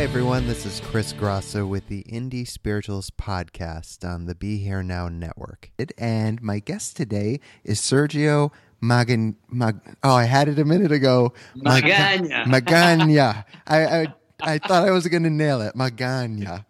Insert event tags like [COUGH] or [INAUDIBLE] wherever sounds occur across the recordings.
Hi, everyone. This is Chris Grosso with the Indie Spiritualist podcast on the Be Here Now network. And my guest today is Sergio Magan. Mag- oh, I had it a minute ago. Mag- Magana. Magana. I, I, I thought I was going to nail it. Magana.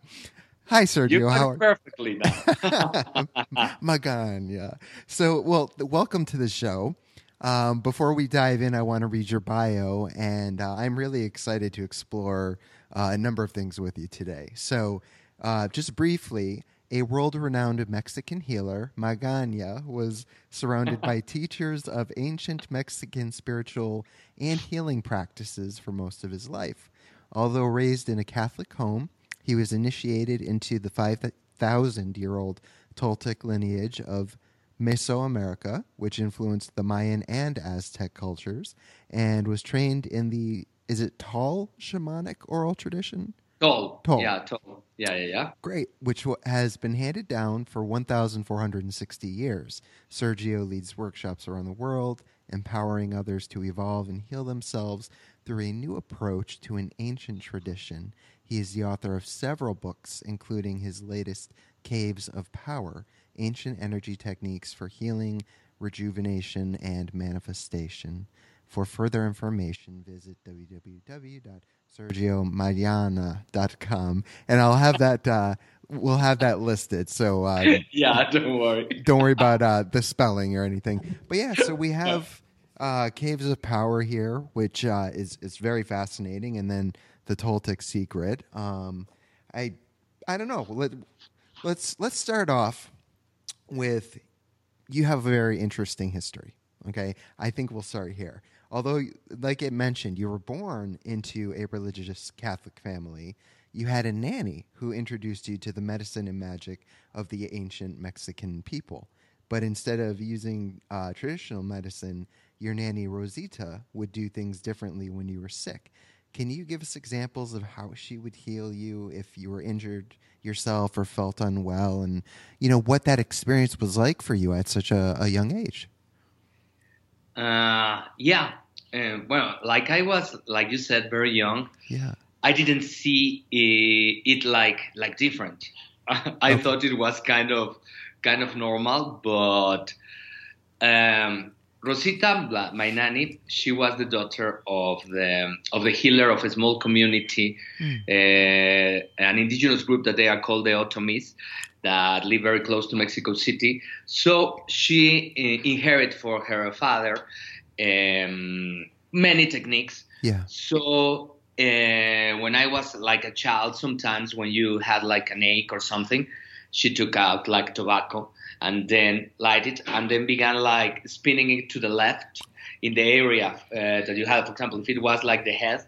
Hi, Sergio. You How it perfectly now. [LAUGHS] Magana. So, well, welcome to the show. Um, before we dive in, I want to read your bio, and uh, I'm really excited to explore uh, a number of things with you today. So, uh, just briefly, a world renowned Mexican healer, Magana, was surrounded by [LAUGHS] teachers of ancient Mexican spiritual and healing practices for most of his life. Although raised in a Catholic home, he was initiated into the 5,000 year old Toltec lineage of Mesoamerica, which influenced the Mayan and Aztec cultures, and was trained in the is it tall shamanic oral tradition? Tall. Tall. Yeah, tall. Yeah, yeah, yeah. Great, which has been handed down for 1,460 years. Sergio leads workshops around the world, empowering others to evolve and heal themselves through a new approach to an ancient tradition. He is the author of several books, including his latest, Caves of Power Ancient Energy Techniques for Healing, Rejuvenation, and Manifestation. For further information, visit www.sergiomagana.com, and I'll have that. Uh, we'll have that listed. So uh, [LAUGHS] yeah, don't worry. don't worry about uh, the spelling or anything. But yeah, so we have uh, Caves of Power here, which uh, is is very fascinating, and then the Toltec Secret. Um, I I don't know. Let, let's let's start off with you have a very interesting history. Okay, I think we'll start here. Although, like it mentioned, you were born into a religious Catholic family. You had a nanny who introduced you to the medicine and magic of the ancient Mexican people. But instead of using uh, traditional medicine, your nanny Rosita would do things differently when you were sick. Can you give us examples of how she would heal you if you were injured yourself or felt unwell, and you know what that experience was like for you at such a, a young age? Uh, yeah. Uh, well, like I was, like you said, very young. Yeah. I didn't see it, it like like different. [LAUGHS] I Okay. thought it was kind of kind of normal, but um, Rosita, nanny, she was the daughter of the of the healer of a small community, uh, an indigenous group that they are called the Otomis, that live very close to Mexico City. So she uh, inherited for her father um, many techniques. Yeah. So uh, when I was like a child, sometimes when you had like an ache or something, she took out like tobacco and then light it and then began like spinning it to the left in the area uh, that you have. For example, if it was like the head,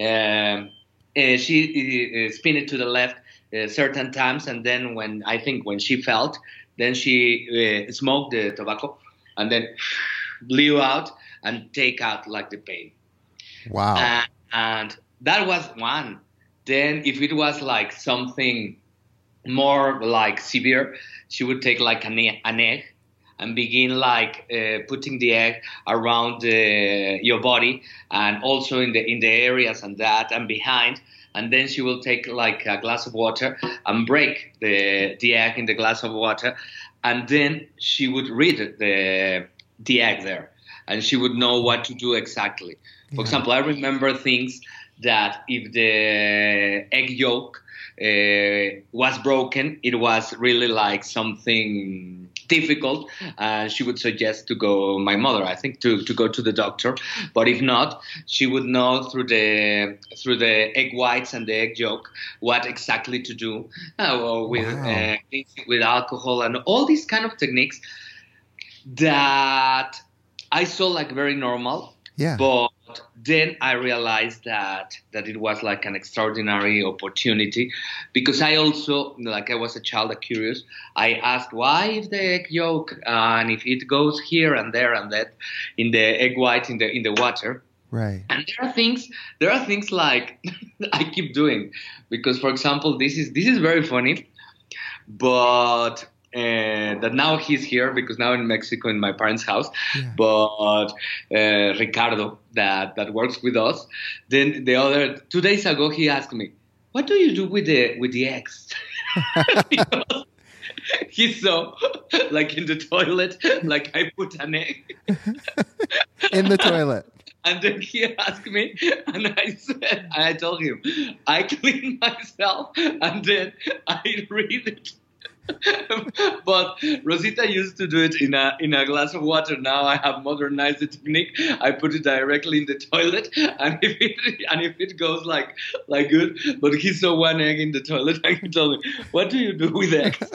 um, uh, she uh, spin it to the left uh, certain times, and then when I think when she felt, then she uh, smoked the tobacco and then blew out and take out like the pain. Wow. Uh, and that was one. Then, if it was like something more like severe, she would take like an, an egg and begin like uh, putting the egg around uh, your body and also in the in the areas and that and behind. And then she will take like a glass of water and break the the egg in the glass of water. And then she would read the the egg there and she would know what to do exactly. For Yeah. example i remember things that if the egg yolk uh, was broken, it was really like something difficult. Uh, she would suggest to go, my mother, I think, to, to go to the doctor. But if not, she would know through the through the egg whites and the egg yolk what exactly to do uh, with Wow. uh, with alcohol and all these kind of techniques that I saw like very normal. Yeah. But then I realized that that it was like an extraordinary opportunity because I also like I was a child a curious. I asked why is the egg yolk uh, and if it goes here and there and that in the egg white in the in the water. right. And there are things there are things like [LAUGHS] I keep doing because for example this is this is very funny, but uh, that now he's here because now in Mexico in my parents' house, Yeah. but uh, Ricardo that that works with us. Then the other two days ago he asked me, "What do you do with the with the eggs?" [LAUGHS] [LAUGHS] He saw like in the toilet, like I put an egg. [LAUGHS] In the toilet. And then he asked me, and I said, I told him, I clean myself, and then I read it. [LAUGHS] but Rosita used to do it in a in a glass of water. Now I have modernized the technique. I put it directly in the toilet, [LAUGHS] and if it and if it goes like like good, but he saw one egg in the toilet, [LAUGHS] and he told me, "What do you do with eggs?"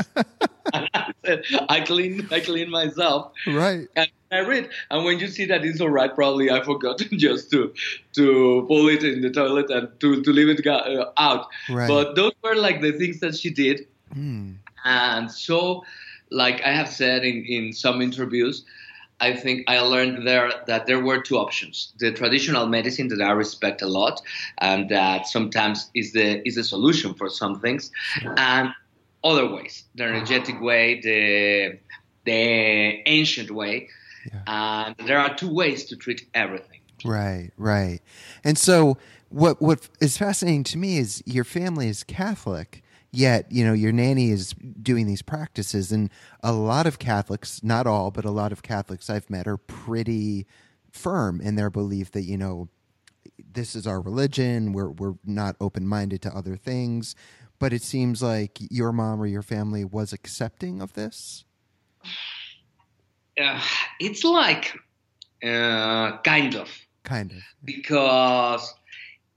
and I said, "I clean I clean myself." Right. and I read, and when you see that it's all right, probably I forgot just to to pull it in the toilet and to to leave it uh, out. Right. But those were like the things that she did, Hmm. And so, like I have said in in some interviews. I think I learned there that there were two options: the traditional medicine that I respect a lot, and that sometimes is the is the solution for some things, and other ways: the energetic way, the the ancient way, Yeah. and there are two ways to treat everything. Right, right. And so what what is fascinating to me is your family is Catholic, yet, you know, your nanny is doing these practices and a lot of Catholics, not all, but a lot of Catholics I've met are pretty firm in their belief that, you know, this is our religion, we're we're not open-minded to other things, but it seems like your mom or your family was accepting of this. [SIGHS] Uh, it's like uh, kind of Kind of. because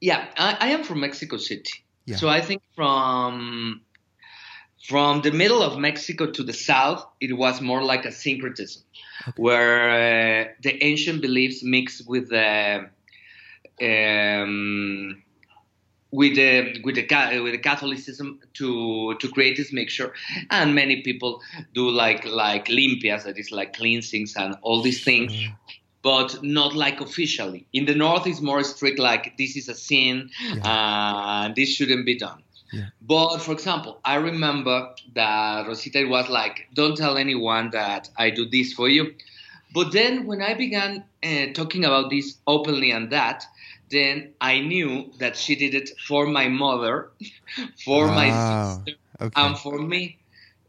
yeah, I, I am from Mexico City, Yeah. so I think from from the middle of Mexico to the south, it was more like a syncretism, where uh, the ancient beliefs mixed with the um, with the with the with the Catholicism to to create this mixture, and many people do like like limpias, that is like cleansings and all these things, but not like officially. In the north, it's more strict, like this is a sin, and this shouldn't be done. Yeah. But for example, I remember that Rosita was like, "Don't tell anyone that I do this for you." But then when I began uh, talking about this openly and that, then I knew that she did it for my mother, [LAUGHS] for my Oh, sister, okay. and for me.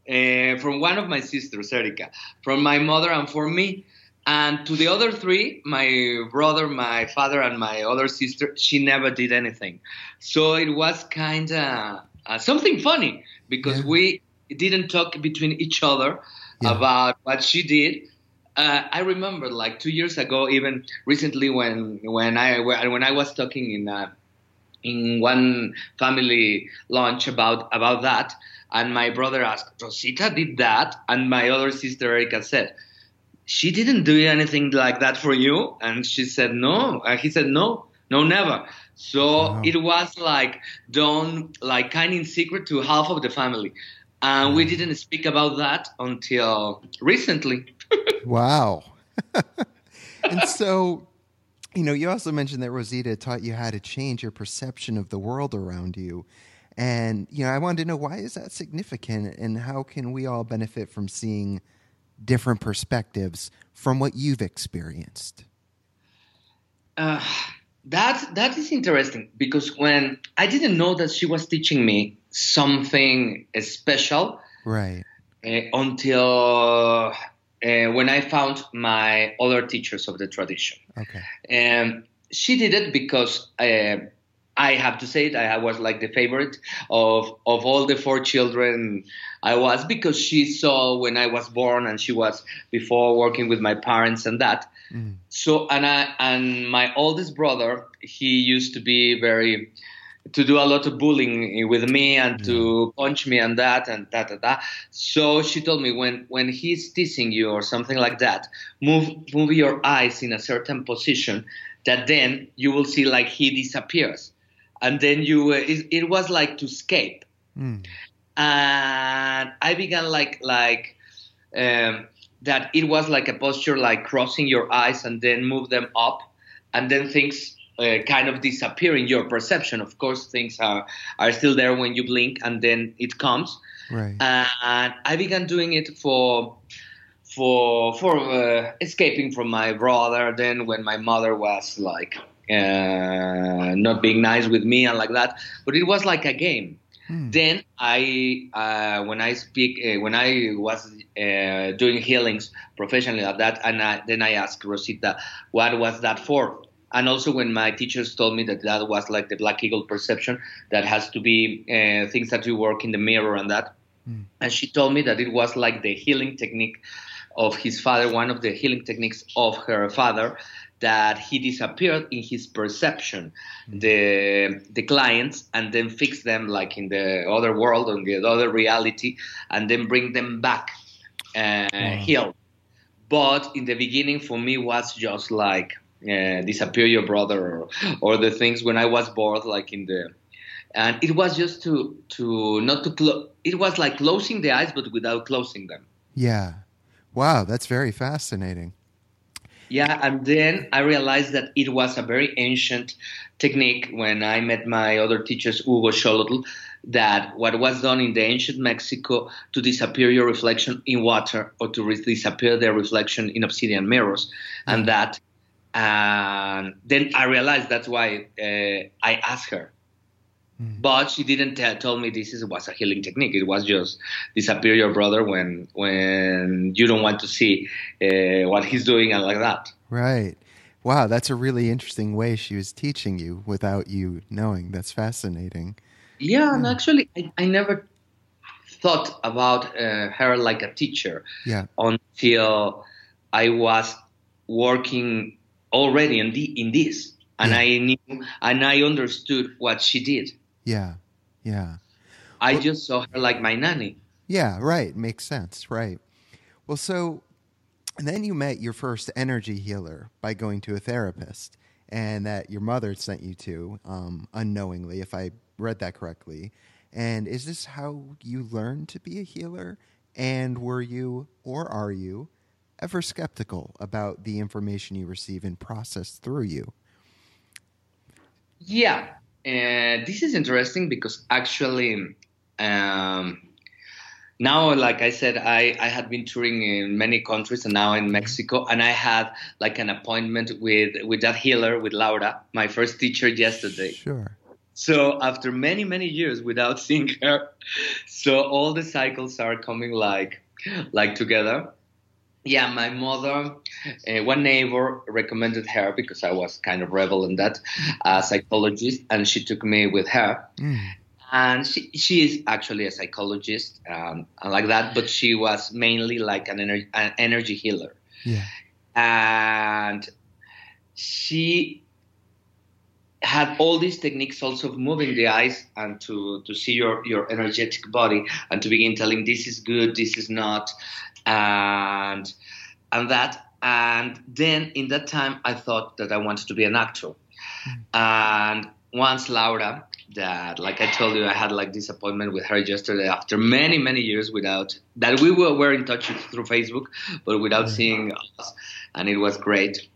Uh, from one of my sisters, Erika, from my mother, and for me. And to the other three, my brother, my father, and my other sister, she never did anything. So it was kind of uh, something funny because Yeah. we didn't talk between each other Yeah. about what she did. Uh, I remember like two years ago, even recently when when I when I was talking in uh, in one family lunch about about that, and my brother asked, "Rosita did that," and my other sister Erika said, "She didn't do anything like that for you," and she said, "No," and he said, "No, no, never." So Wow. it was like done like kind in secret to half of the family, and we didn't speak about that until recently. [LAUGHS] Wow. [LAUGHS] and so, you know, you also mentioned that Rosita taught you how to change your perception of the world around you. And, you know, I wanted to know why is that significant and how can we all benefit from seeing different perspectives from what you've experienced? Uh, that that is interesting because when I didn't know that she was teaching me something special, right? Uh, until uh, when I found my other teachers of the tradition. Okay. And she did it because uh, I have to say it. I was like the favorite of of all the four children. I was because she saw when I was born, and she was before working with my parents and that. Mm. So and I and my oldest brother, he used to be very to do a lot of bullying with me and yeah. to punch me and that and da da da. So she told me when when he's teasing you or something like that, move move your eyes in a certain position that then you will see like he disappears and then you uh, it, it, was like to escape. Mm. and i began like like um, that it was like a posture like crossing your eyes and then move them up and then things uh, kind of disappear in your perception. Of course things are are still there when you blink and then it comes. Right. And i began doing it for for for uh, escaping from my brother then when my mother was like uh, not being nice with me and like that. But it was like a game. Hmm. Then I, uh, when I speak, uh, when I was uh, doing healings professionally at that, and I, then I asked Rosita, what was that for? And also when my teachers told me that that was like the Black Eagle perception, that has to be uh, things that you work in the mirror and that. Hmm. And she told me that it was like the healing technique of his father, one of the healing techniques of her father, that he disappeared in his perception mm-hmm. the the clients and then fix them like in the other world in the other reality and then bring them back uh, wow. healed but in the beginning for me was just like uh, disappear your brother or, or the things when i was bored like in the and it was just to to not to close it was like closing the eyes but without closing them yeah wow that's very fascinating yeah, and then I realized that it was a very ancient technique when I met my other teachers, Hugo Xolotl, that what was done in the ancient Mexico to disappear your reflection in water or to re- disappear their reflection in obsidian mirrors, and that. And then I realized that's why uh, I asked her Mm. But she didn't tell, tell me this is, was a healing technique. It was just disappear your brother when when you don't want to see uh, what he's doing and like that. Right. Wow, that's a really interesting way she was teaching you without you knowing. That's fascinating. Yeah, yeah. and actually, I, I, never thought about uh, her like a teacher yeah. until I was working already in, the, in this, and yeah. I knew and I understood what she did. Yeah. Yeah. I well, just saw her like my nanny. Yeah, right. Makes sense. Right. Well, so and then you met your first energy healer by going to a therapist, and that your mother sent you to um, unknowingly, if I read that correctly. And is this how you learned to be a healer? And were you, or are you, ever skeptical about the information you receive and process through you? Yeah, and this is interesting because actually, um, now, like I said, I, I had been touring in many countries and now in Mexico, and I had like an appointment with with that healer, with Laura, my first teacher yesterday. Sure. So after many many years without seeing her, [LAUGHS] so all the cycles are coming like like together yeah, my mother, uh, one neighbor recommended her because I was kind of rebel in that uh, psychologist, and she took me with her. Mm. And she, she is actually a psychologist um, and like that, but she was mainly like an, ener- an energy healer. Yeah. And she had all these techniques also of moving the eyes and to, to see your, your energetic body and to begin telling this is good, this is not, and and that and then in that time I thought that I wanted to be an actor. Mm. And once Laura, that like I told you, I had like disappointment with her yesterday after many many years without that we were, were in touch through Facebook, but without mm. seeing us, and it was great.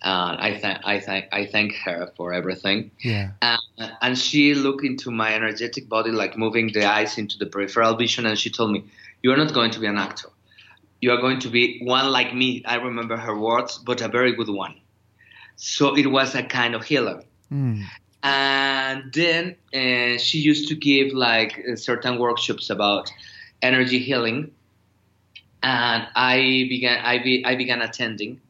Uh, I thank I thank I thank her for everything. Yeah. Uh, and she looked into my energetic body, like moving the eyes into the peripheral vision, and she told me, "You are not going to be an actor you are going to be one like me. I remember her words, but a very good one. So it was a kind of healer. Mm. And then uh, she used to give like uh, certain workshops about energy healing, and I began I, be, I began attending,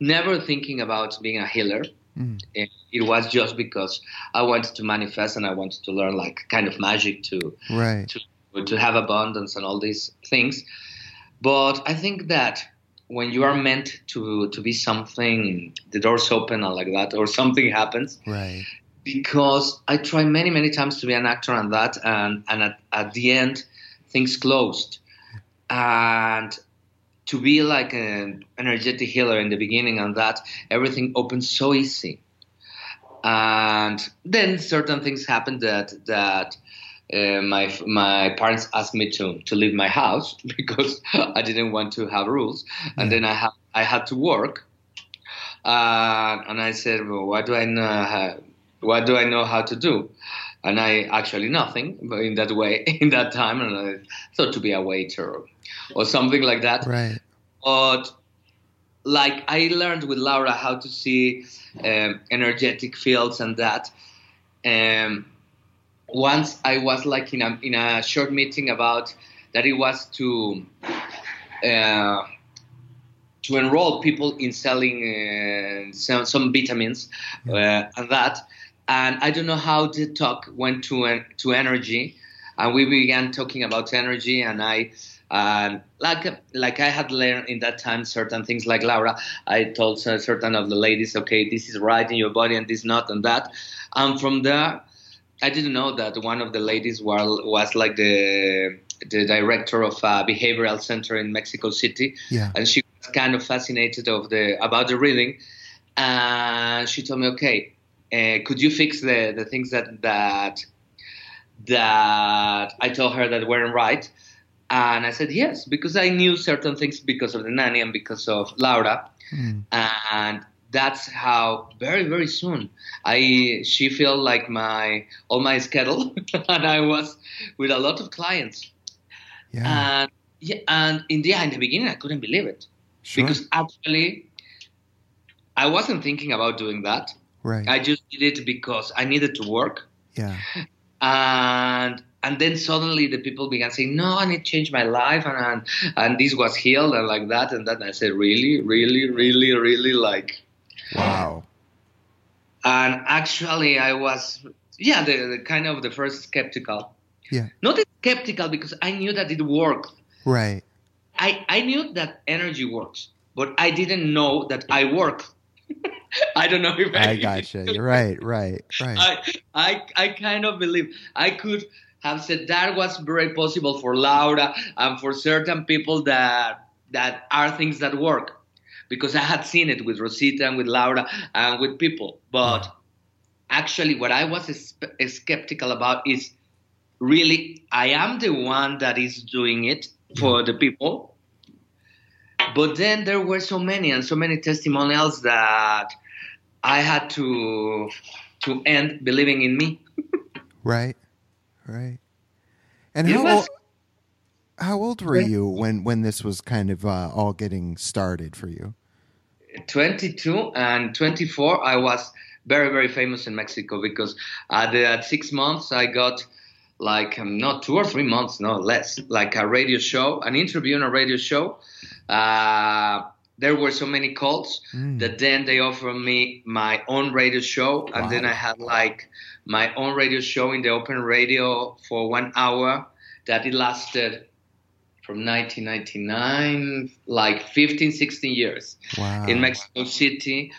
never thinking about being a healer. Mm. It, it was just because I wanted to manifest and I wanted to learn like kind of magic to Right. to to have abundance and all these things. But I think that when you are meant to to be something, the doors open and like that, or something happens. Right. Because I tried many many times to be an actor and that, and and at, at the end, things closed, and to be like an energetic healer in the beginning and that everything opened so easy and then certain things happened that that uh, my my parents asked me to to leave my house [LAUGHS] because I didn't want to have rules, and then I had I had to work, uh, and I said, well, what do I know? How, what do I know how to do? And I actually nothing, but in that way, [LAUGHS] in that time, and I thought to be a waiter or, or something like that Right. but like I learned with Laura how to see um, energetic fields and that. Um, once I was like in a in a short meeting about that it was to uh, to enroll people in selling uh, some some vitamins uh, and that, and I don't know how the talk went to to energy, and we began talking about energy, and I and like like I had learned in that time certain things like Laura, I told certain of the ladies, okay, this is right in your body and this not and that, and from there, I didn't know that one of the ladies was was like the the director of a behavioral center in Mexico City, Yeah. and she was kind of fascinated of the about the reading, and she told me, okay, uh, could you fix the the things that that that I told her that weren't right. And I said yes, because I knew certain things because of the nanny and because of Laura. Mm. And that's how very, very soon I she felt like my all my schedule [LAUGHS] and I was with a lot of clients. Yeah. And yeah, and in the in the beginning I couldn't believe it. sure. Because actually I wasn't thinking about doing that. right. I just did it because I needed to work yeah. and and then suddenly the people began saying, "No, and it changed my life, and and, and this was healed, and like that, and that." And I said, "Really, really, really, really like." Wow. And actually, I was, yeah, the, the kind of the first skeptical. Yeah. Not skeptical because I knew that it worked. Right. I I knew that energy works, but I didn't know that I work. [LAUGHS] I don't know if I gotcha. [LAUGHS] You're right. Right. Right. I, I, I kind of believe I could have said that was very possible for Laura and for certain people that that are things that work, because I had seen it with Rosita and with Laura and with people. But actually, what I was skeptical about is really I am the one that is doing it for the people. But then there were so many and so many testimonials that I had to to end believing in me. [LAUGHS] Right. Right. And It how was- how old were you when when this was kind of uh, all getting started for you? 22 and 24, I was very, very famous in Mexico because at, the, at six months I got like um, not two or three months, no less, like a radio show, an interview on a radio show. Uh, there were so many calls Mm. that then they offered me my own radio show, and then I had like my own radio show in the open radio for one hour that it lasted from 1999, like 15, 16 years Wow. in Mexico City,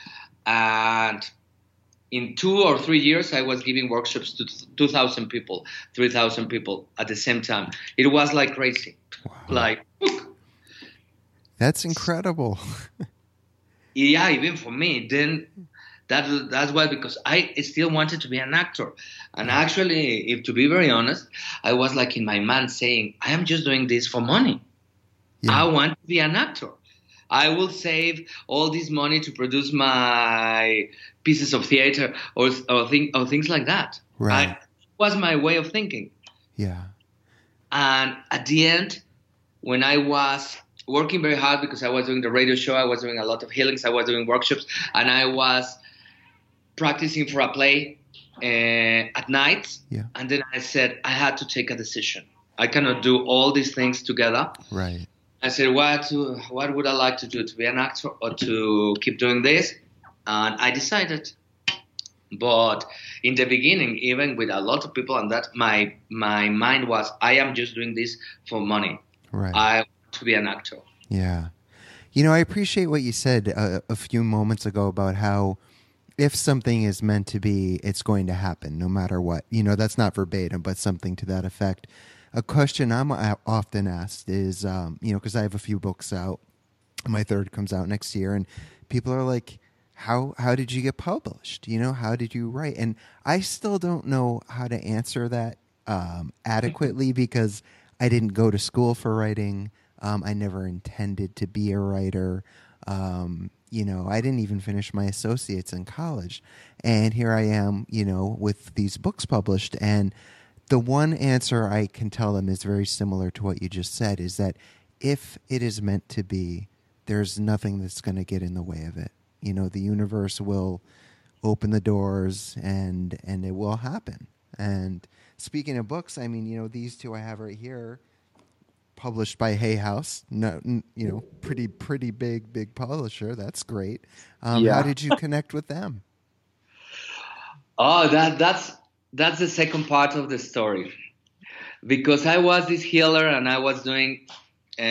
and in two or three years, I was giving workshops to 2,000 people, 3,000 people at the same time. It was like crazy, Wow. like That's incredible. [LAUGHS] yeah, even for me. Then that that's why because I still wanted to be an actor, and mm-hmm. actually, if to be very honest, I was like in my mind saying, I am just doing this for money. Yeah. I want to be an actor. I will save all this money to produce my pieces of theater or or, thing, or things like that. Right. I, was my way of thinking. Yeah. And at the end, when I was working very hard because I was doing the radio show, I was doing a lot of healings, I was doing workshops, and I was practicing for a play uh, at night. Yeah. And then I said I had to take a decision. I cannot do all these things together. Right. I said, what what would I like to do? To be an actor or to keep doing this? And I decided. But in the beginning, even with a lot of people and that, my my mind was, I am just doing this for money. Right. I want to be an actor. Yeah. You know, I appreciate what you said a, a few moments ago about how if something is meant to be, it's going to happen no matter what. You know, that's not verbatim, but something to that effect. A question I'm often asked is, um, you know, because I have a few books out. My third comes out next year, and people are like, "How how did you get published? You know, how did you write?" And I still don't know how to answer that um, adequately because I didn't go to school for writing. Um, I never intended to be a writer. Um, you know, I didn't even finish my associates in college. And here I am, you know, with these books published. And the one answer I can tell them is very similar to what you just said is that if it is meant to be, there's nothing that's going to get in the way of it. You know, the universe will open the doors and and it will happen. And speaking of books, I mean, you know, these two I have right here published by Hay House. No, you know, pretty pretty big big publisher. That's great. Um, Yeah. How did you [LAUGHS] connect with them? Oh, that that's that's the second part of the story, because I was this healer and I was doing uh,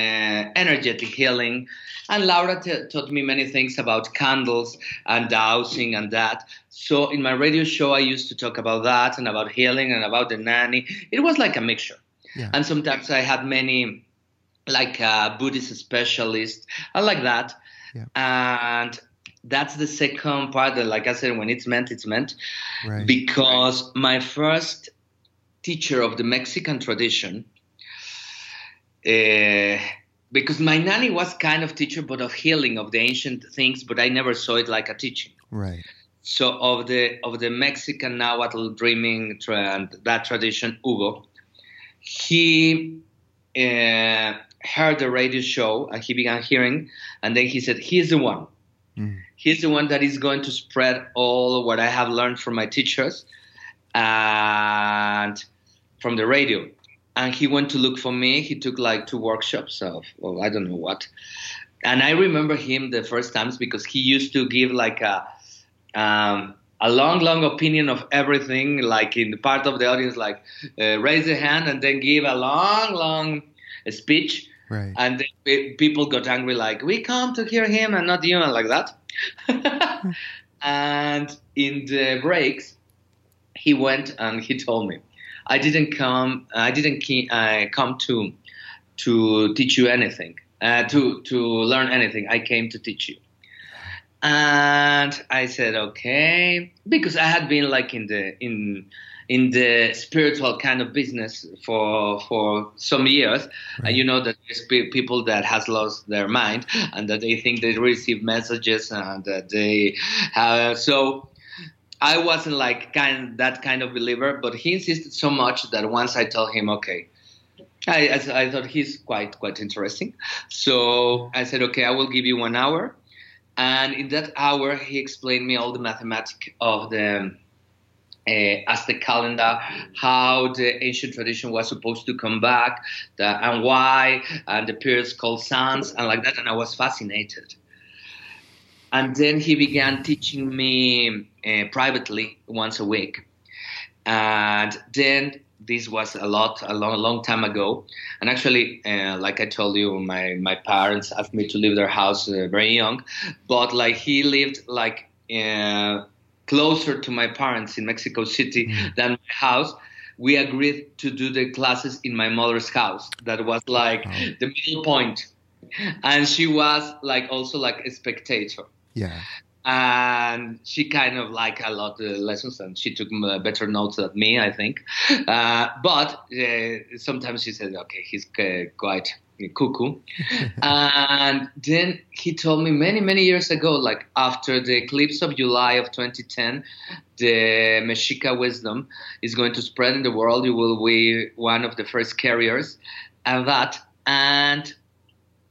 energetic healing, and Laura t- taught me many things about candles and dowsing and that. So in my radio show, I used to talk about that and about healing and about the nanny. It was like a mixture, Yeah. and sometimes I had many, like a Buddhist specialists, I like that, Yeah. and that's the second part that like i said when it's meant it's meant Right. because my first teacher of the mexican tradition uh, because my nanny was kind of teacher but of healing of the ancient things but i never saw it like a teaching right. so of the of the mexican nahuatl dreaming trend that tradition hugo he uh, heard the radio show and he began hearing and then he said he's the one Mm. he's the one that is going to spread all what I have learned from my teachers and from the radio. And he went to look for me. He took like two workshops of, well, I don't know what. And I remember him the first times because he used to give like a, um, a long, long opinion of everything, like in the part of the audience, like uh, raise a hand and then give a long, long speech. Right. and then people got angry like we come to hear him and not you and like that. [LAUGHS] And in the breaks he went and he told me i didn't come i didn't uh, come to to teach you anything uh, to to learn anything. I came to teach you and i said okay. Because i had been like in the in in the spiritual kind of business for for some years. And you know that there's pe- people that has lost their mind and that they think they receive messages and that they have so i wasn't like kind that kind of believer but he insisted so much that once i told him okay I, I, I thought he's quite quite interesting. So i said okay i will give you one hour and in that hour he explained me all the mathematics of the uh, Aztec calendar, how the ancient tradition was supposed to come back, the, and why, and the periods called suns, and like that. And I was fascinated. And then he began teaching me uh, privately once a week. And then this was a lot, a long, long time ago. And actually, uh, like I told you, my, my parents asked me to leave their house uh, very young. But like he lived like uh, closer to my parents in Mexico City than my house. We agreed to do the classes in my mother's house. That was like Wow. the middle. And she was like also like a spectator Yeah. And she kind of liked a lot the lessons and she took uh, better notes than me i think. Uh, but uh, sometimes she said okay he's uh, quite cuckoo. [LAUGHS] And then he told me many many years ago like after the eclipse of july of 2010 the mexica wisdom is going to spread in the world. You will be one of the first carriers and that and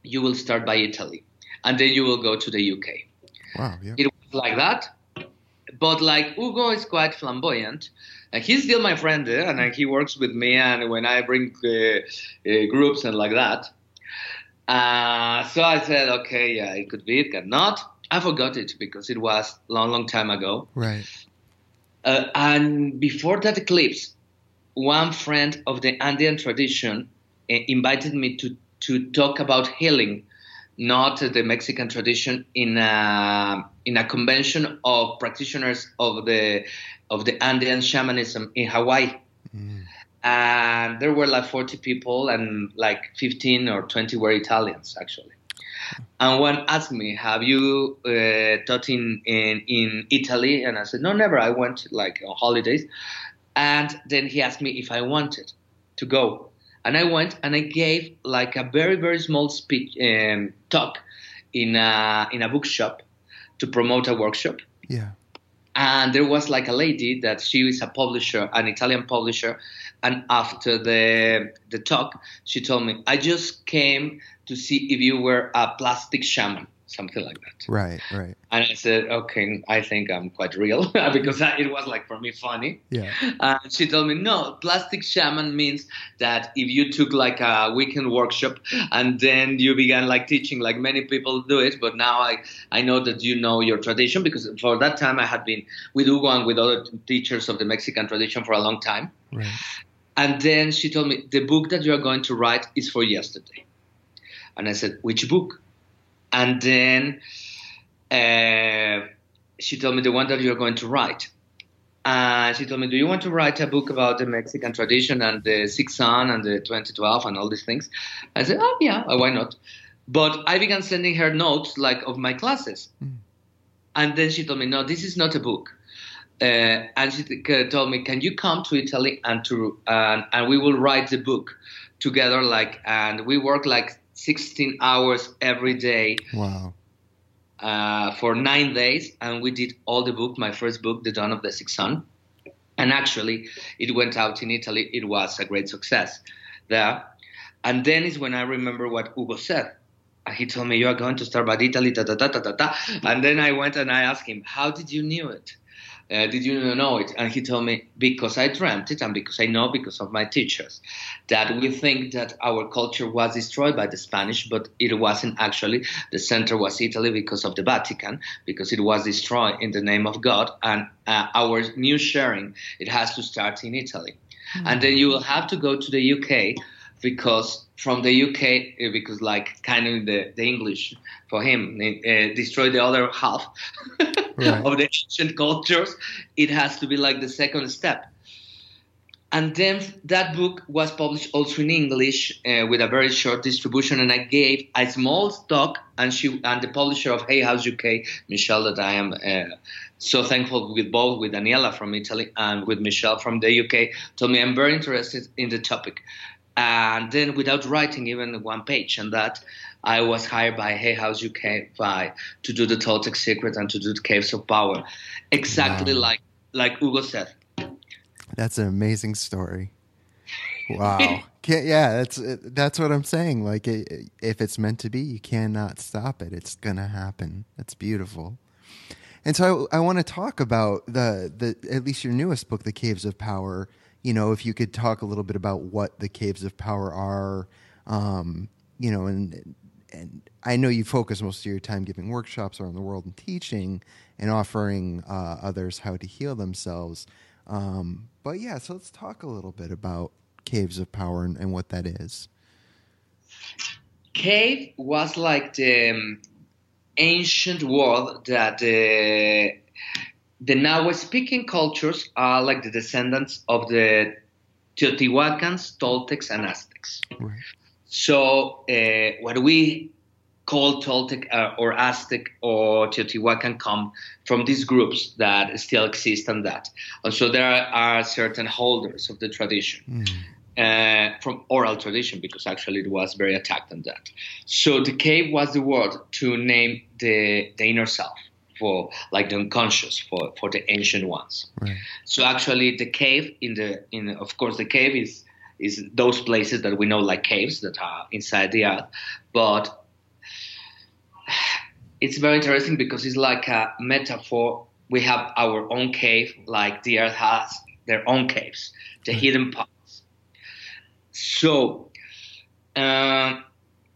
you will start by Italy, and then you will go to the UK. Wow. Yeah. It was like that, but like Hugo is quite flamboyant. And he's still my friend, eh? and uh, he works with me. And when I bring uh, uh, groups and like that, uh, so I said, okay, yeah, it could be, it cannot. I forgot it because it was long, long time ago. Right. Uh, and before that eclipse, one friend of the Andean tradition uh, invited me to to talk about healing, not the Mexican tradition, in a in a convention of practitioners of the of the Andean shamanism in Hawaii. Mm. And there were like 40 people, and like 15 or 20 were Italians, actually. And one asked me, "Have you uh, taught in, in in Italy?" And I said, "No, never. I went like on holidays." And then he asked me if I wanted to go, and I went and I gave like a very very small speech um, talk in a in a bookshop to promote a workshop. Yeah. And there was like a lady that she is a publisher, an Italian publisher, and after the the talk, she told me, "I just came to see if you were a plastic shaman." Something like that. Right, right. And I said, okay, I think I'm quite real [LAUGHS] because it was like for me funny. Yeah. And she told me, no, plastic shaman means that if you took like a weekend workshop and then you began like teaching, like many people do it, but now I, I know that you know your tradition because for that time I had been with Hugo and with other teachers of the Mexican tradition for a long time. Right. And then she told me, the book that you are going to write is for yesterday. And I said, which book? And then uh, she told me the one that you're going to write. And she told me, Do you want to write a book about the Mexican tradition and the Six Sun and the 2012 and all these things? I said, Oh, yeah, why not? But I began sending her notes like of my classes. Mm. And then she told me, No, this is not a book. Uh, and she told me, "Can you come to Italy and to uh, and we will write the book together?" Like, and we work like 16 hours every day. Wow. Uh, for nine days, and we did all the book, my first book, The Dawn of the Sixth Sun. And actually, it went out in Italy. It was a great success there. And then is when I remember what Hugo said. And he told me, You are going to start by Italy, da da da da da da. And then I went and I asked him, How did you knew it? Uh, did you know it? And he told me, because I dreamt it and because I know because of my teachers, that we think that our culture was destroyed by the Spanish, but it wasn't actually. The center was Italy because of the Vatican, because it was destroyed in the name of God. And uh, our new sharing, it has to start in Italy. Mm-hmm. And then you will have to go to the UK because from the UK, uh, because like kind of the, the English for him uh, destroy the other half [LAUGHS] right. [LAUGHS] of the ancient cultures, it has to be like the second step. And then that book was published also in English uh, with a very short distribution, and I gave a small stock, and she and the publisher of Hay House UK, Michelle, that I am uh, so thankful with both with Daniela from Italy and with Michelle from the UK, told me I'm very interested in the topic and then without writing even one page and that I was hired by Hay House UK to do the Toltec Secret and to do the Caves of Power, exactly wow. like like Hugo said. That's an amazing story. Wow. [LAUGHS] yeah, that's that's what I'm saying. Like, if it's meant to be, you cannot stop it. It's gonna happen. That's beautiful. And so I, I want to talk about the the at least your newest book, The Caves of Power you know, if you could talk a little bit about what the caves of power are, um, you know, and and I know you focus most of your time giving workshops around the world and teaching and offering uh, others how to heal themselves. Um, but yeah, so let's talk a little bit about caves of power and, and what that is. Cave was like the um, ancient world that uh, the Nahua speaking cultures are like the descendants of the Teotihuacans, Toltecs, and Aztecs. Right. So, uh, what we call Toltec uh, or Aztec or Teotihuacan come from these groups that still exist and that. And so, there are certain holders of the tradition. Mm. Uh, from oral tradition, because actually it was very attacked on that. So the cave was the word to name the, the inner self for like the unconscious for, for the ancient ones. Right. So actually, the cave in the in of course the cave is is those places that we know like caves that are inside the earth. But it's very interesting because it's like a metaphor. We have our own cave like the earth has their own caves the mm-hmm. hidden parts. So uh,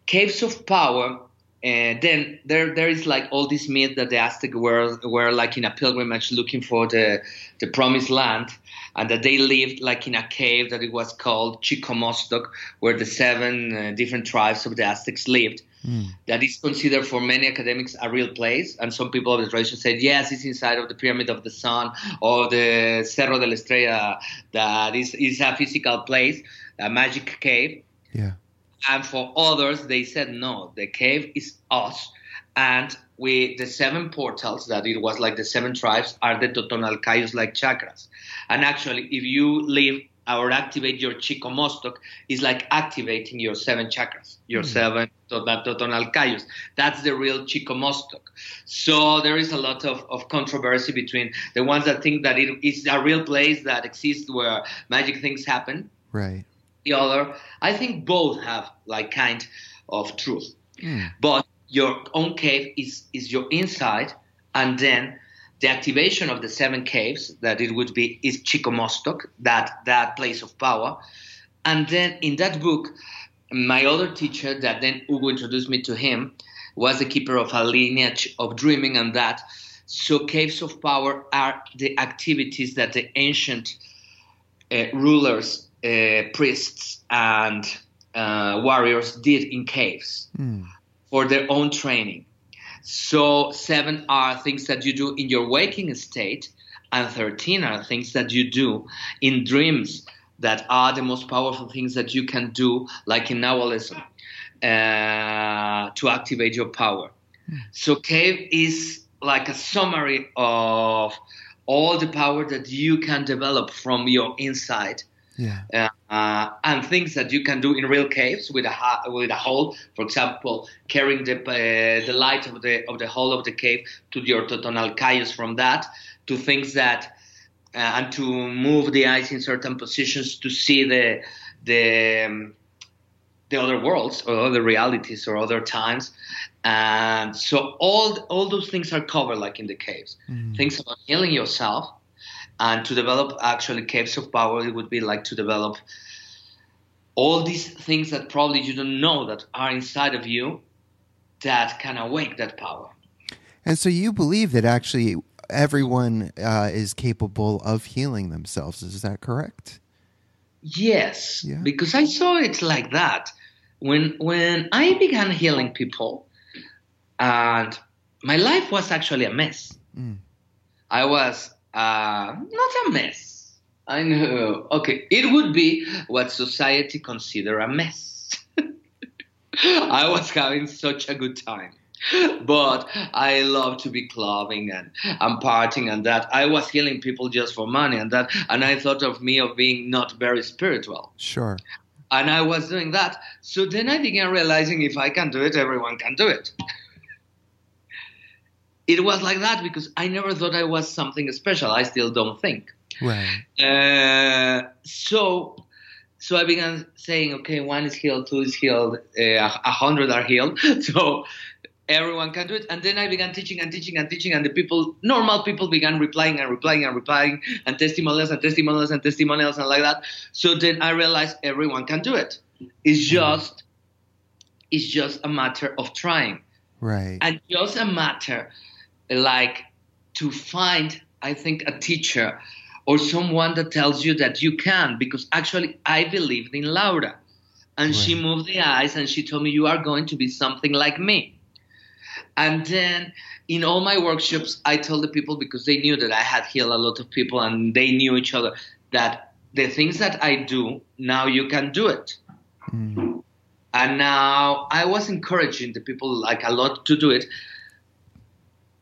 caves of power and then there, there is like all this myth that the Aztec were were like in a pilgrimage looking for the the promised land, and that they lived like in a cave that it was called Chicomoztoc, where the seven uh, different tribes of the Aztecs lived. That is considered for many academics a real place, and some people of the tradition said yes, it's inside of the Pyramid of the Sun or the Cerro de la Estrella. That is is a physical place, a magic cave. Yeah. And for others, they said no, the cave is us. And we, the seven portals that it was like the seven tribes are the Totonalcayos like chakras. And actually, if you live or activate your Chicomoztoc, is like activating your seven chakras, your hmm. seven tota-, Totonalcayos. That's the real Chicomoztoc. So there is a lot of, of controversy between the ones that think that it is a real place that exists where magic things happen Right. The other. I think both have like kind of truth. But your own cave is is your inside, and then the activation of the seven caves that it would be is Chicomoztoc, that that place of power. And then in that book, my other teacher that then Hugo introduced me to him was the keeper of a lineage of dreaming and that. So caves of power are the activities that the ancient uh, rulers, priests, and uh, warriors did in caves for their own training. So seven are things that you do in your waking state, and thirteen are things that you do in dreams that are the most powerful things that you can do, like in Nahualism, uh, to activate your power. So cave is like a summary of all the power that you can develop from your inside Yeah. uh, and things that you can do in real caves with a ha- with a hole. For example, carrying the uh, the light of the of the hole of the cave to the your totonalcayos from that to things that uh, and to move the eyes in certain positions to see the the um, the other worlds or other realities or other times. And so all all those things are covered like in the caves. Things about healing yourself and to develop actually caves of power it would be like to develop all these things that probably you don't know that are inside of you that can awake that power. And so you believe that actually everyone uh, is capable of healing themselves. Is that correct? Yes, Yeah. because I saw it like that when when I began healing people, and my life was actually a mess. Mm. I was uh, not a mess. I know. Okay, it would be what society consider a mess. [LAUGHS] I was having such a good time. But I love to be clubbing and, and partying and that. I was healing people just for money and that. And I thought of me of being not very spiritual. Sure. And I was doing that. So then I began realizing if I can do it, everyone can do it. It was like that because I never thought I was something special. I still don't think. Right. Uh, so, so I began saying, okay, one is healed, two is healed, uh, a hundred are healed. [LAUGHS] So everyone can do it. And then I began teaching and teaching and teaching, and the people, normal people, began replying and replying and replying, and testimonials and testimonials and testimonials and like that. So then I realized everyone can do it. It's just, it's just a matter of trying Right. and just a matter like to find i think a teacher or someone that tells you that you can because actually i believed in laura and she moved the eyes and she told me you are going to be something like me and then in all my workshops i told the people because they knew that i had healed a lot of people and they knew each other that the things that i do now you can do it Mm. and now I was encouraging the people like a lot to do it.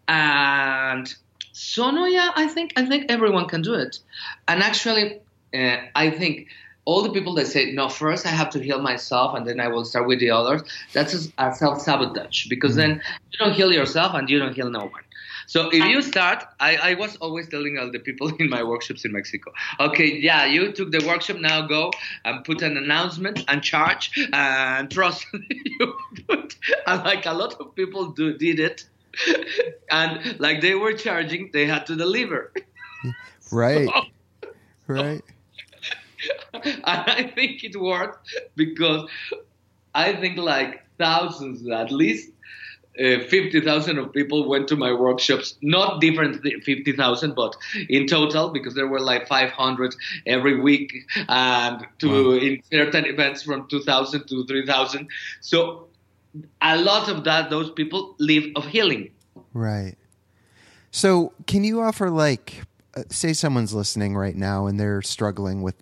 And so no, yeah, I think I think everyone can do it. And actually, uh, I think all the people that say no, first I have to heal myself and then I will start with the others. That's a self sabotage because then you don't heal yourself and you don't heal no one. So if you start, I, I was always telling all the people [LAUGHS] in my workshops in Mexico, okay, yeah, you took the workshop, now go and put an announcement and charge and trust [LAUGHS] you put. And like a lot of people do did it. [LAUGHS] and like they were charging, they had to deliver. [LAUGHS] Right. [LAUGHS] right. and I think it worked because I think like thousands, at least uh, 50,000 of people went to my workshops, not different 50,000, but in total, because there were like 500 every week and to wow. in certain events from 2,000 to 3,000. So a lot of that, those people live of healing. Right. So can you offer like, uh, say someone's listening right now and they're struggling with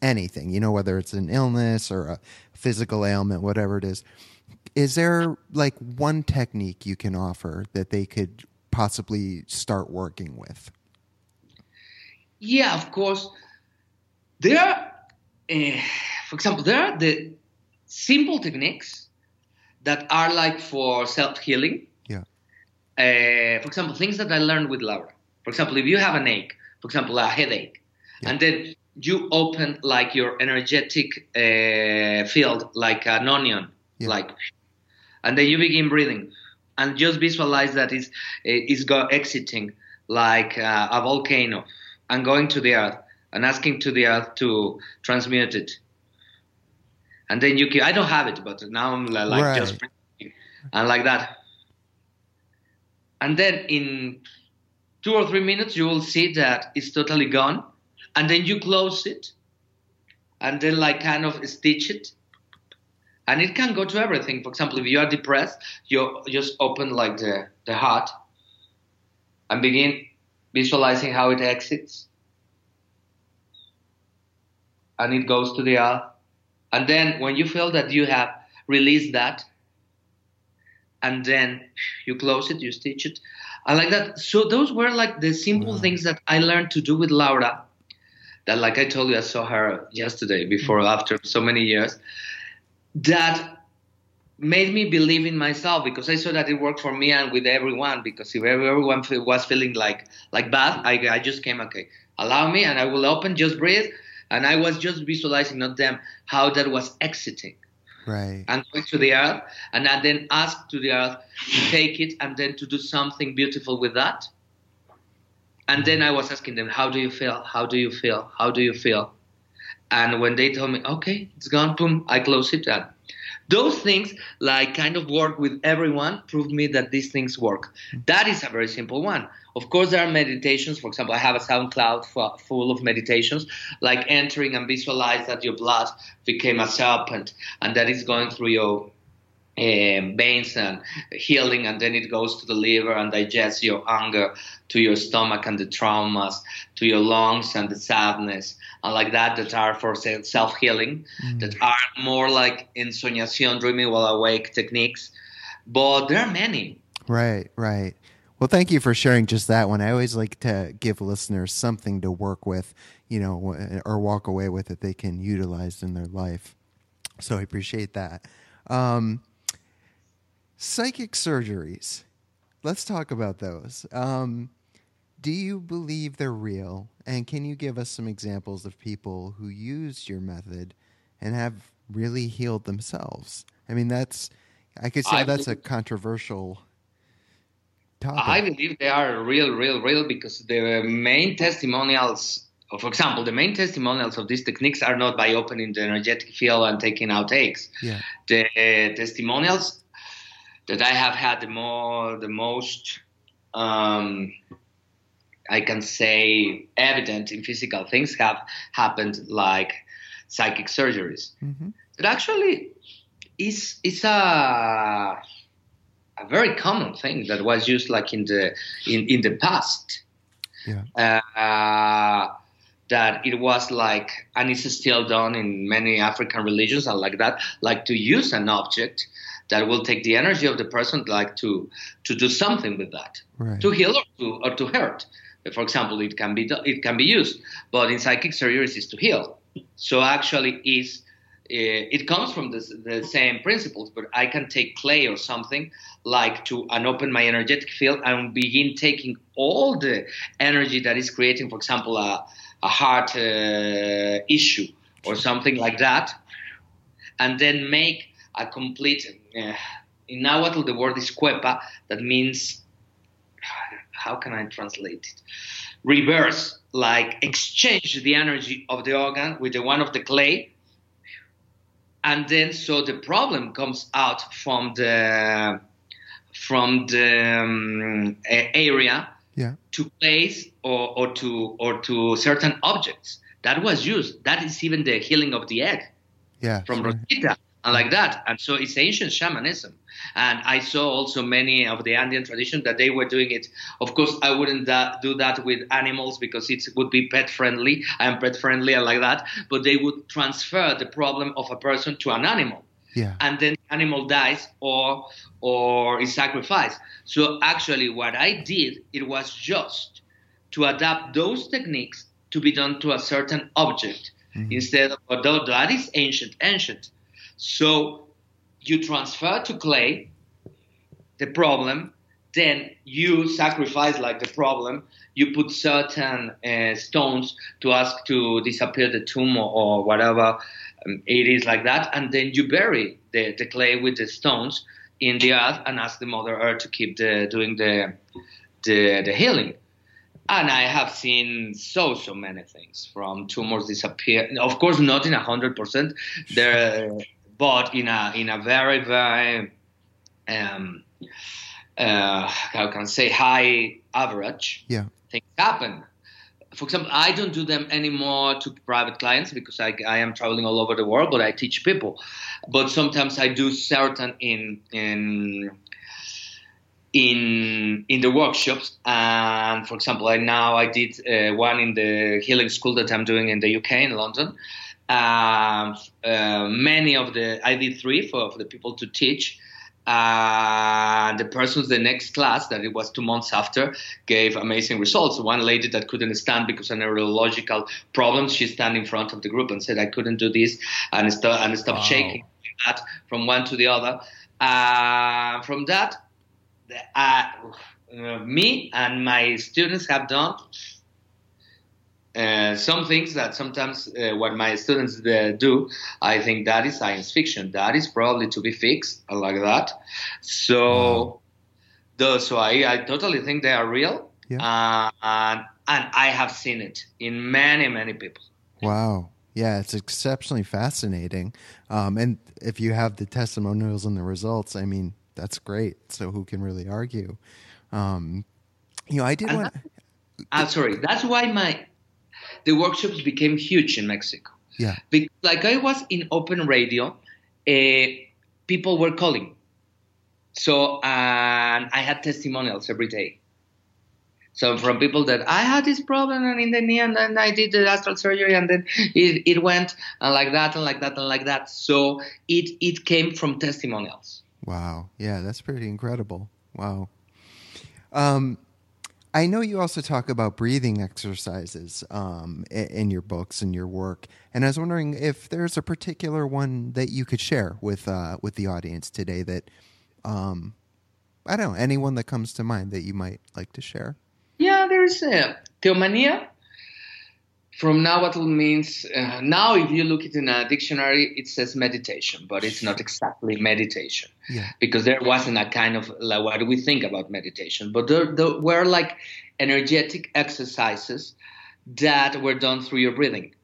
anything, you know, whether it's an illness or a physical ailment, whatever it is is there like one technique you can offer that they could possibly start working with? Yeah, of course. There are, uh, for example, there are the simple techniques that are like for self healing. Yeah. Uh, for example, things that I learned with Laura. For example, if you have an ache, for example, a headache, yeah. and then you open like your energetic uh, field like an onion, yeah. like and then you begin breathing and just visualize that is it's, it's go exiting like uh, a volcano and going to the earth and asking to the earth to transmute it and then you can i don't have it but now i'm like right. just and like that and then in two or three minutes you will see that it's totally gone and then you close it and then like kind of stitch it and it can go to everything. For example, if you are depressed, you just open like the the heart and begin visualizing how it exits, and it goes to the earth. And then when you feel that you have released that, and then you close it, you stitch it, I like that. So those were like the simple wow. things that I learned to do with Laura. That, like I told you, I saw her yesterday before mm-hmm. after so many years that made me believe in myself because I saw that it worked for me and with everyone. Because if everyone was feeling like like bad, I, I just came okay. Allow me, and I will open, just breathe, and I was just visualizing, not them, how that was exiting. Right. And going to the earth, and I then ask to the earth to take it and then to do something beautiful with that. And then I was asking them, How do you feel? How do you feel? How do you feel? And when they told me, okay, it's gone, boom, I close it down. Those things, like kind of work with everyone, prove me that these things work. That is a very simple one. Of course, there are meditations. For example, I have a SoundCloud full of meditations, like entering and visualize that your blood became a serpent and that is going through your um, veins and healing, and then it goes to the liver and digests your anger, to your stomach and the traumas, to your lungs and the sadness, and like that, that are for self healing, mm. that are more like ensoñación, dreaming while awake techniques. But there are many. Right, right. Well, thank you for sharing just that one. I always like to give listeners something to work with, you know, or walk away with that they can utilize in their life. So I appreciate that. Um, Psychic surgeries. Let's talk about those. Um, do you believe they're real? And can you give us some examples of people who used your method and have really healed themselves? I mean, that's, I could say I that's believe, a controversial topic. I believe they are real, real, real because the main testimonials, for example, the main testimonials of these techniques are not by opening the energetic field and taking out eggs. Yeah. The uh, testimonials that I have had the more the most um, I can say evident in physical things have happened like psychic surgeries. Mm-hmm. It actually is is a a very common thing that was used like in the in, in the past. Yeah. Uh, that it was like, and it's still done in many African religions and like that, like to use an object that will take the energy of the person like to to do something with that. Right. to heal or to or to hurt. For example it can be it can be used but in psychic surgeries is to heal. So actually is uh, it comes from this, the same principles but i can take clay or something like to and open my energetic field and begin taking all the energy that is creating for example a, a heart uh, issue or something like that and then make a complete uh, in Nahuatl the word is cuepa, that means how can I translate it? Reverse, like exchange the energy of the organ with the one of the clay. And then so the problem comes out from the from the um, area Yeah. to place or, or to or to certain objects. That was used. That is even the healing of the egg Yeah. from sure. Rosita and like that. And so it's ancient shamanism. And I saw also many of the Andean tradition that they were doing it. Of course, I wouldn't da- do that with animals because it would be pet friendly. I am pet friendly and like that. But they would transfer the problem of a person to an animal Yeah. and then the animal dies or or is sacrificed. So actually, what I did it was just to adapt those techniques to be done to a certain object mm-hmm. instead of although that is ancient, ancient. So you transfer to clay the problem, then you sacrifice like the problem. You put certain uh, stones to ask to disappear the tumor or whatever um, it is like that, and then you bury the, the clay with the stones in the earth and ask the Mother Earth to keep the doing the the, the healing. And I have seen so so many things from tumors disappear. Of course, not in hundred percent. There, [LAUGHS] but in a in a very very um, uh, how can I say high average Yeah. things happen. For example, I don't do them anymore to private clients because I, I am traveling all over the world, but I teach people. But sometimes I do certain in in in in the workshops. And for example, I now I did uh, one in the healing school that I'm doing in the UK in London. Um, uh, many of the I did three for, for the people to teach. Uh, the persons the next class that it was two months after gave amazing results. One lady that couldn't stand because of neurological problems, she stand in front of the group and said, "I couldn't do this," and start and stopped Wow. shaking that from one to the other. Uh, from that, uh, uh, me and my students have done uh, some things that sometimes uh, what my students uh, do, I think that is science fiction. That is probably to be fixed like that. So, Wow. those, so I, I totally think they are real. Yeah. Uh, and, and I have seen it in many, many people. Wow. Yeah, it's exceptionally fascinating. Um, and if you have the testimonials and the results, I mean, that's great. So who can really argue? Um, you know, I did want. Uh, sorry, that's why my the workshops became huge in Mexico. Yeah. Because, like I was in open radio, uh, people were calling. So and I had testimonials every day. So from people that I had this problem and in the knee and then I did the astral surgery and then it, it went and like that and like that and like that. So it it came from testimonials. Wow. Yeah, that's pretty incredible. Wow. Um, I know you also talk about breathing exercises um, in your books and your work, and I was wondering if there's a particular one that you could share with uh, with the audience today. That um, I don't know anyone that comes to mind that you might like to share. Yeah, there's uh, teomania. From now what Nahuatl means uh, now. If you look it in a dictionary, it says meditation, but it's not exactly meditation Yeah. because there wasn't a kind of like what do we think about meditation, but there, there were like energetic exercises that were done through your breathing.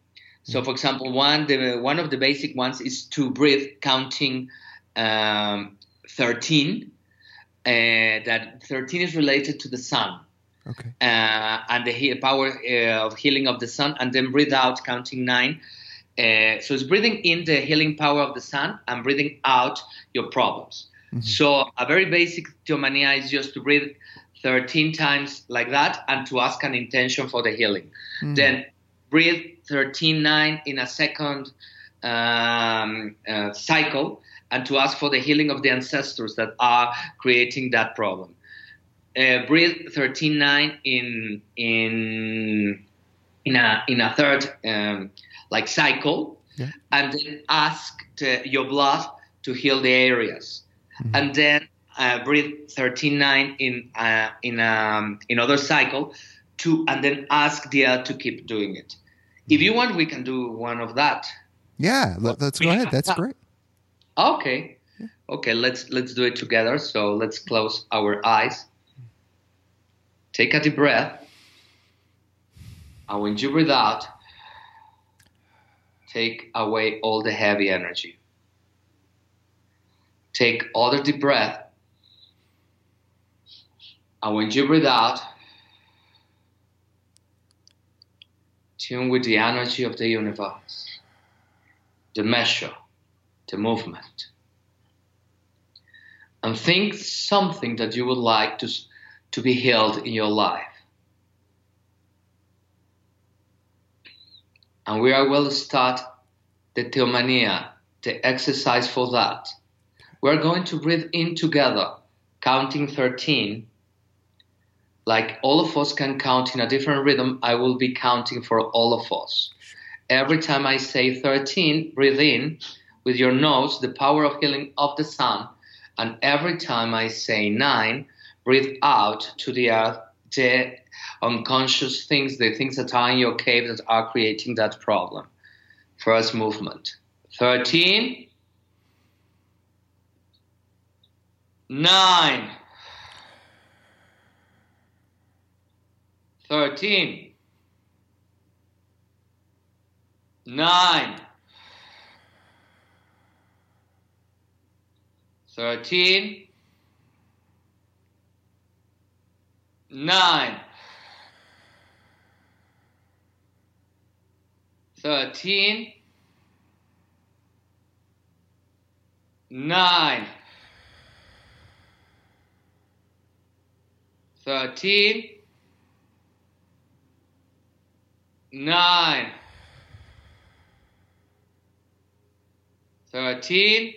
So, for example, one the one of the basic ones is to breathe counting um, thirteen. Uh, that thirteen is related to the sun Okay. uh, and the he- power uh, of healing of the sun, and then breathe out, counting nine. Uh, so it's breathing in the healing power of the sun and breathing out your problems. So a very basic teomania is just to breathe 13 times like that and to ask an intention for the healing. Then breathe 13 9 in a second um, uh, cycle and to ask for the healing of the ancestors that are creating that problem uh, breathe 13.9 in in in a in a third um, like cycle, Yeah. and then ask the, your blood to heal the areas, and then uh, breathe 13.9 in uh, in um, in other cycle, to and then ask the earth to keep doing it. If you want, we can do one of that. Yeah. Let, let's go ahead. That's great. Okay. Okay, let's let's do it together. So let's close our eyes. Take a deep breath. And when you breathe out, take away all the heavy energy. Take other deep breath. And when you breathe out, tune with the energy of the universe, the measure, the movement. And think something that you would like to, to be healed in your life. And we are will start the Teomania, the exercise for that. We're going to breathe in together, counting 13. Like all of us can count in a different rhythm, I will be counting for all of us. Every time I say 13, breathe in with your nose, the power of healing of the sun. And every time I say 9, breathe out to the earth, the unconscious things, the things that are in your cave that are creating that problem. First movement. 13. 9. 13. 9. 13. Nine. Thirteen. Nine. Thirteen. Nine. Thirteen.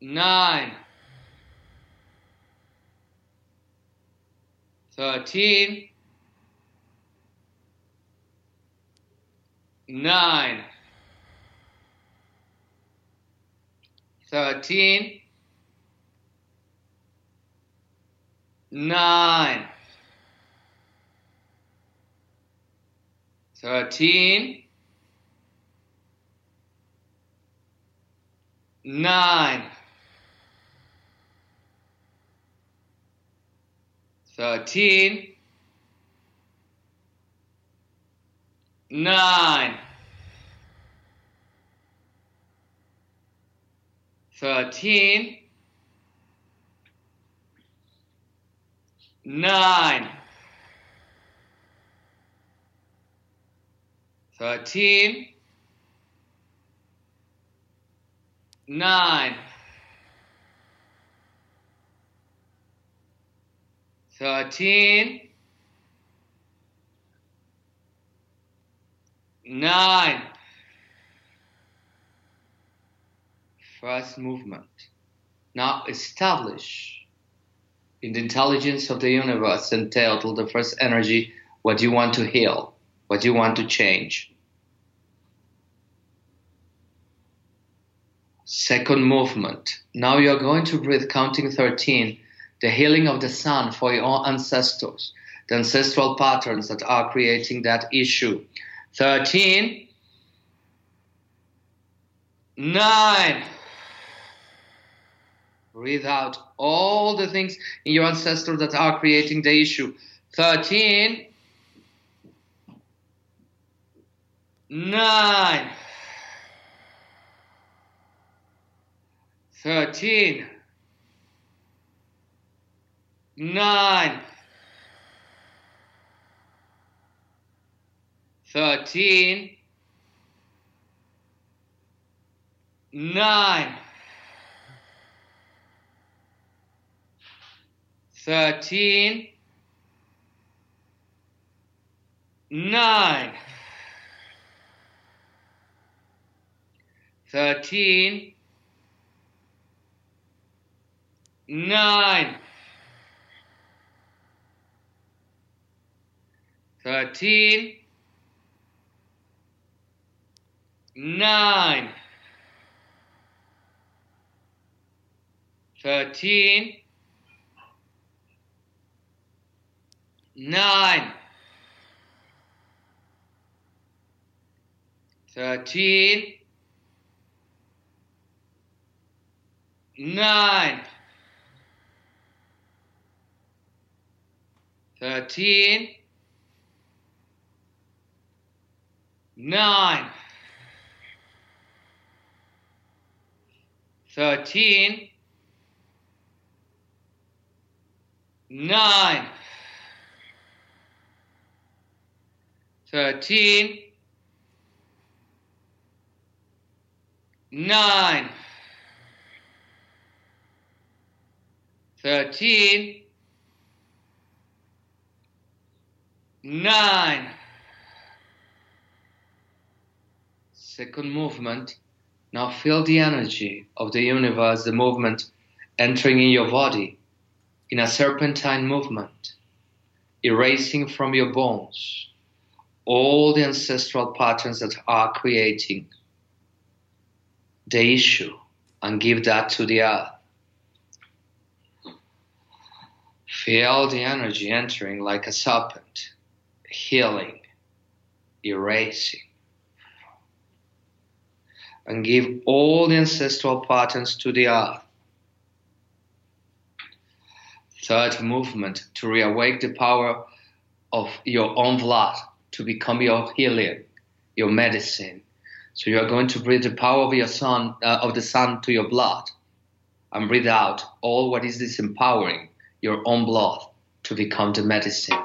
Nine. 13 9 13 9 13 9 13. 9. 13. 9. 13. 9. 13. 9. First movement. Now establish in the intelligence of the universe to the first energy what you want to heal, what you want to change. Second movement. Now you're going to breathe counting 13, the healing of the sun for your ancestors, the ancestral patterns that are creating that issue. 13, 9. Breathe out all the things in your ancestors that are creating the issue. 13, 9. 13, nine, thirteen, nine, thirteen, nine. 13 9 13, 9. 13, 9. 13, 9. 13, 9, 13, 9, 13, 9, 13, 9, Second movement. Now feel the energy of the universe, the movement entering in your body in a serpentine movement, erasing from your bones all the ancestral patterns that are creating the issue and give that to the earth. Feel the energy entering like a serpent, healing, erasing. And give all the ancestral patterns to the earth. Third movement to reawake the power of your own blood to become your healing, your medicine. So you are going to breathe the power of your sun, uh, of the sun to your blood, and breathe out all what is disempowering your own blood to become the medicine.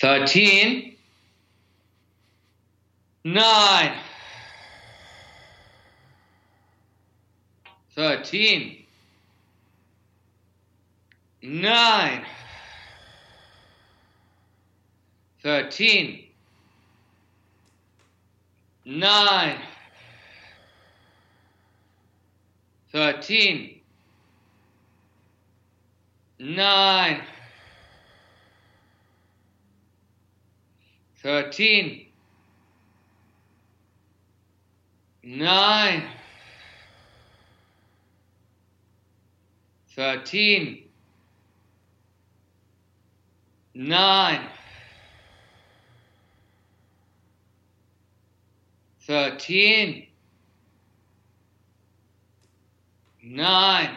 13, 9, 13, 9, 13, 9, 13, 9, 13, 9, 13, 9, 13, 9,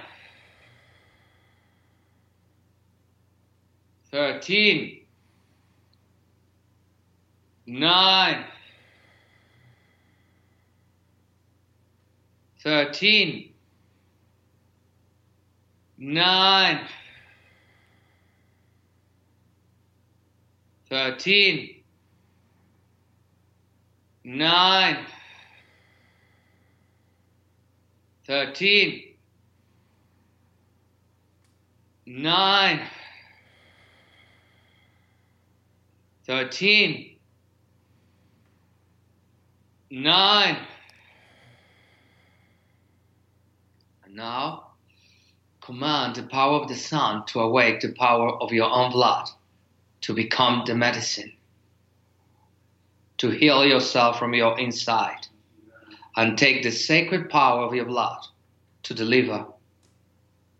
13, 9, 13, Nine. Thirteen. Nine. Thirteen. Nine. nine, thirteen, nine, thirteen, nine, thirteen, nine. And now command the power of the sun to awake the power of your own blood to become the medicine, to heal yourself from your inside, and take the sacred power of your blood to deliver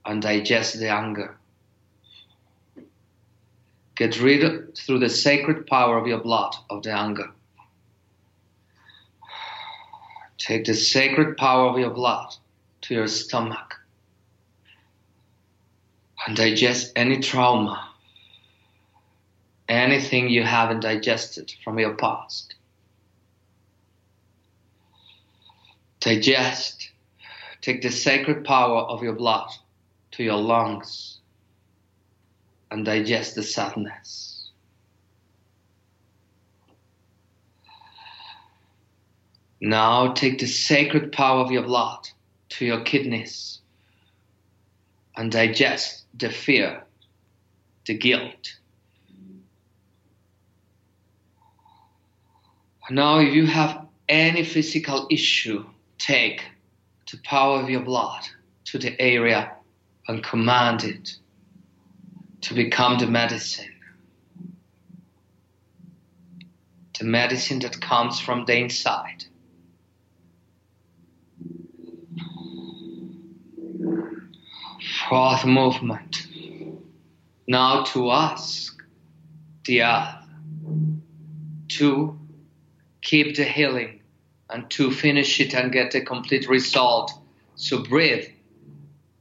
and digest the anger. Get rid through the sacred power of your blood of the anger. Take the sacred power of your blood to your stomach and digest any trauma, anything you haven't digested from your past. Digest. Take the sacred power of your blood to your lungs and digest the sadness. Now take the sacred power of your blood to your kidneys and digest the fear, the guilt. Now, if you have any physical issue, take the power of your blood to the area and command it to become the medicine. The medicine that comes from the inside. Fourth movement. Now to ask the earth to keep the healing and to finish it and get a complete result. So breathe,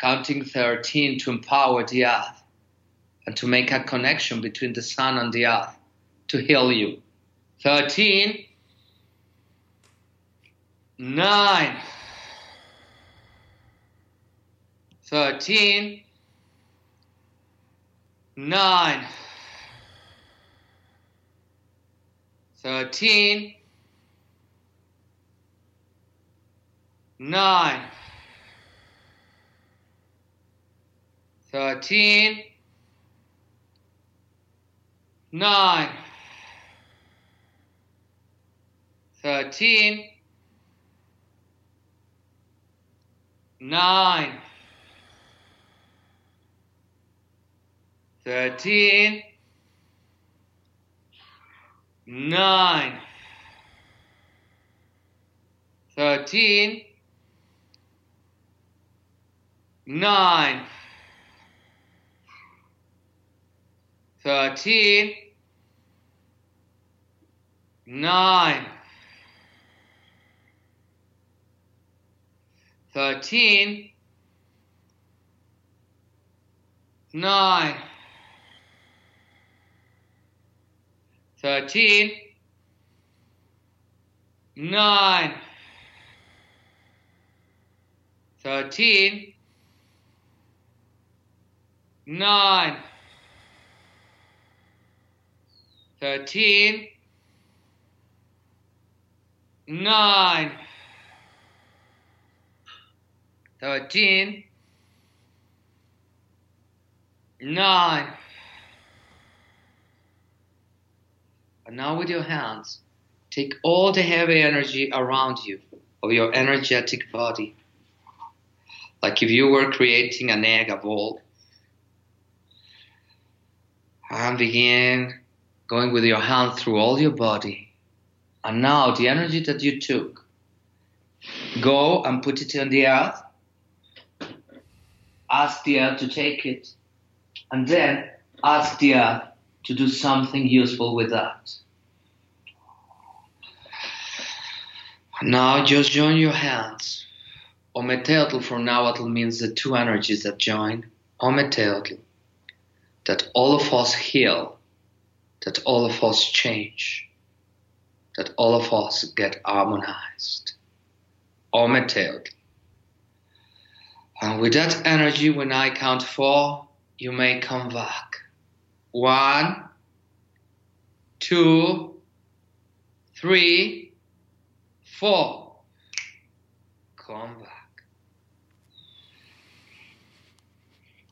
counting 13 to empower the earth and to make a connection between the sun and the earth to heal you. 13, 9, 13, 9, 13, 9, 13, 9, 13, 9, 13 9 13 9 13 9 13, 9, 13, 9, 13, 9, 13, 9. And now with your hands, take all the heavy energy around you of your energetic body. Like if you were creating an egg, a ball. And begin going with your hand through all your body. And now the energy that you took, go and put it on the earth. Ask the earth to take it. And then ask the earth to do something useful with that. Now just join your hands. Ometeotl from Nahuatl means the two energies that join. Ometeotl. That all of us heal. That all of us change. That all of us get harmonized. Ometeotl. And with that energy, when I count four, you may come back. One, two, three, four. Come back.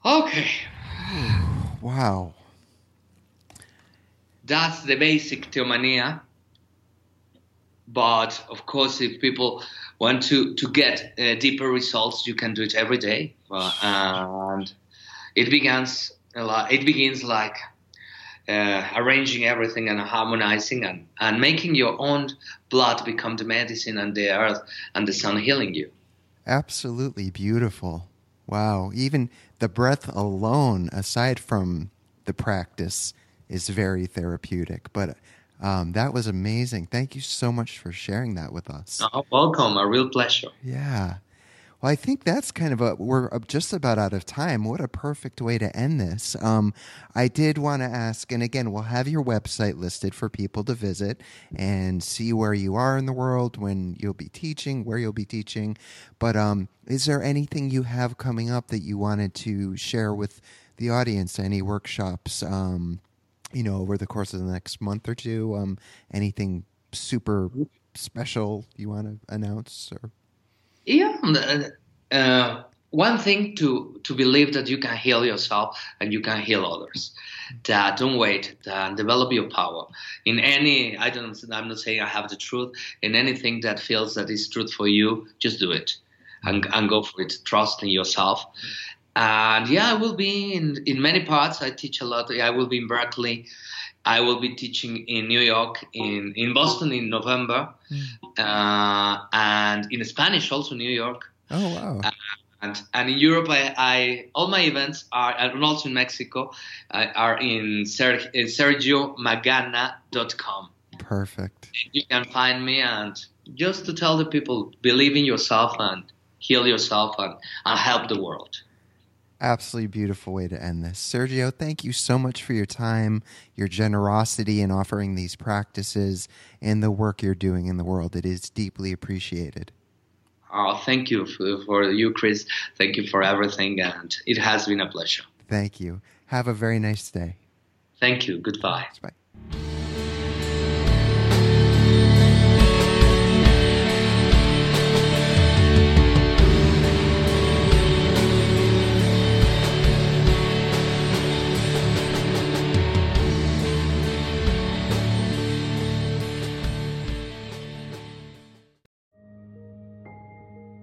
Okay, [SIGHS] Wow. that's the basic Teomania. But of course, if people want to, to get uh, deeper results, you can do it every day. Uh, [SIGHS] and it begins, it begins like uh, arranging everything and harmonizing and, and making your own blood become the medicine and the earth and the sun healing you. Absolutely beautiful. Wow. Even the breath alone, aside from the practice, is very therapeutic. But um, that was amazing. Thank you so much for sharing that with us. Oh, welcome, a real pleasure. Yeah. Well, I think that's kind of a, we're just about out of time. What a perfect way to end this. Um, I did want to ask, and again, we'll have your website listed for people to visit and see where you are in the world, when you'll be teaching, where you'll be teaching. But um, is there anything you have coming up that you wanted to share with the audience? Any workshops, um, you know, over the course of the next month or two? Um, anything super special you want to announce? Or Yeah. uh, Uh, one thing to to believe that you can heal yourself and you can heal others. That don't wait. That develop your power in any. I don't. I'm not saying I have the truth. In anything that feels that is truth for you, just do it and and go for it. Trust in yourself. And yeah, I will be in in many parts. I teach a lot. I will be in Berkeley. I will be teaching in New York, in, in Boston in November, uh, and in Spanish also New York. oh wow. And, and in Europe, I, I all my events are, and also in Mexico, uh, are in, Ser, in SergioMagana.com. Perfect. You can find me, and just to tell the people, believe in yourself and heal yourself and, and help the world. Absolutely beautiful way to end this. Sergio, thank you so much for your time, your generosity in offering these practices, and the work you're doing in the world. It is deeply appreciated. Oh, thank you for, for you, Chris. Thank you for everything, and it has been a pleasure. Thank you. Have a very nice day. Thank you. Goodbye. Bye.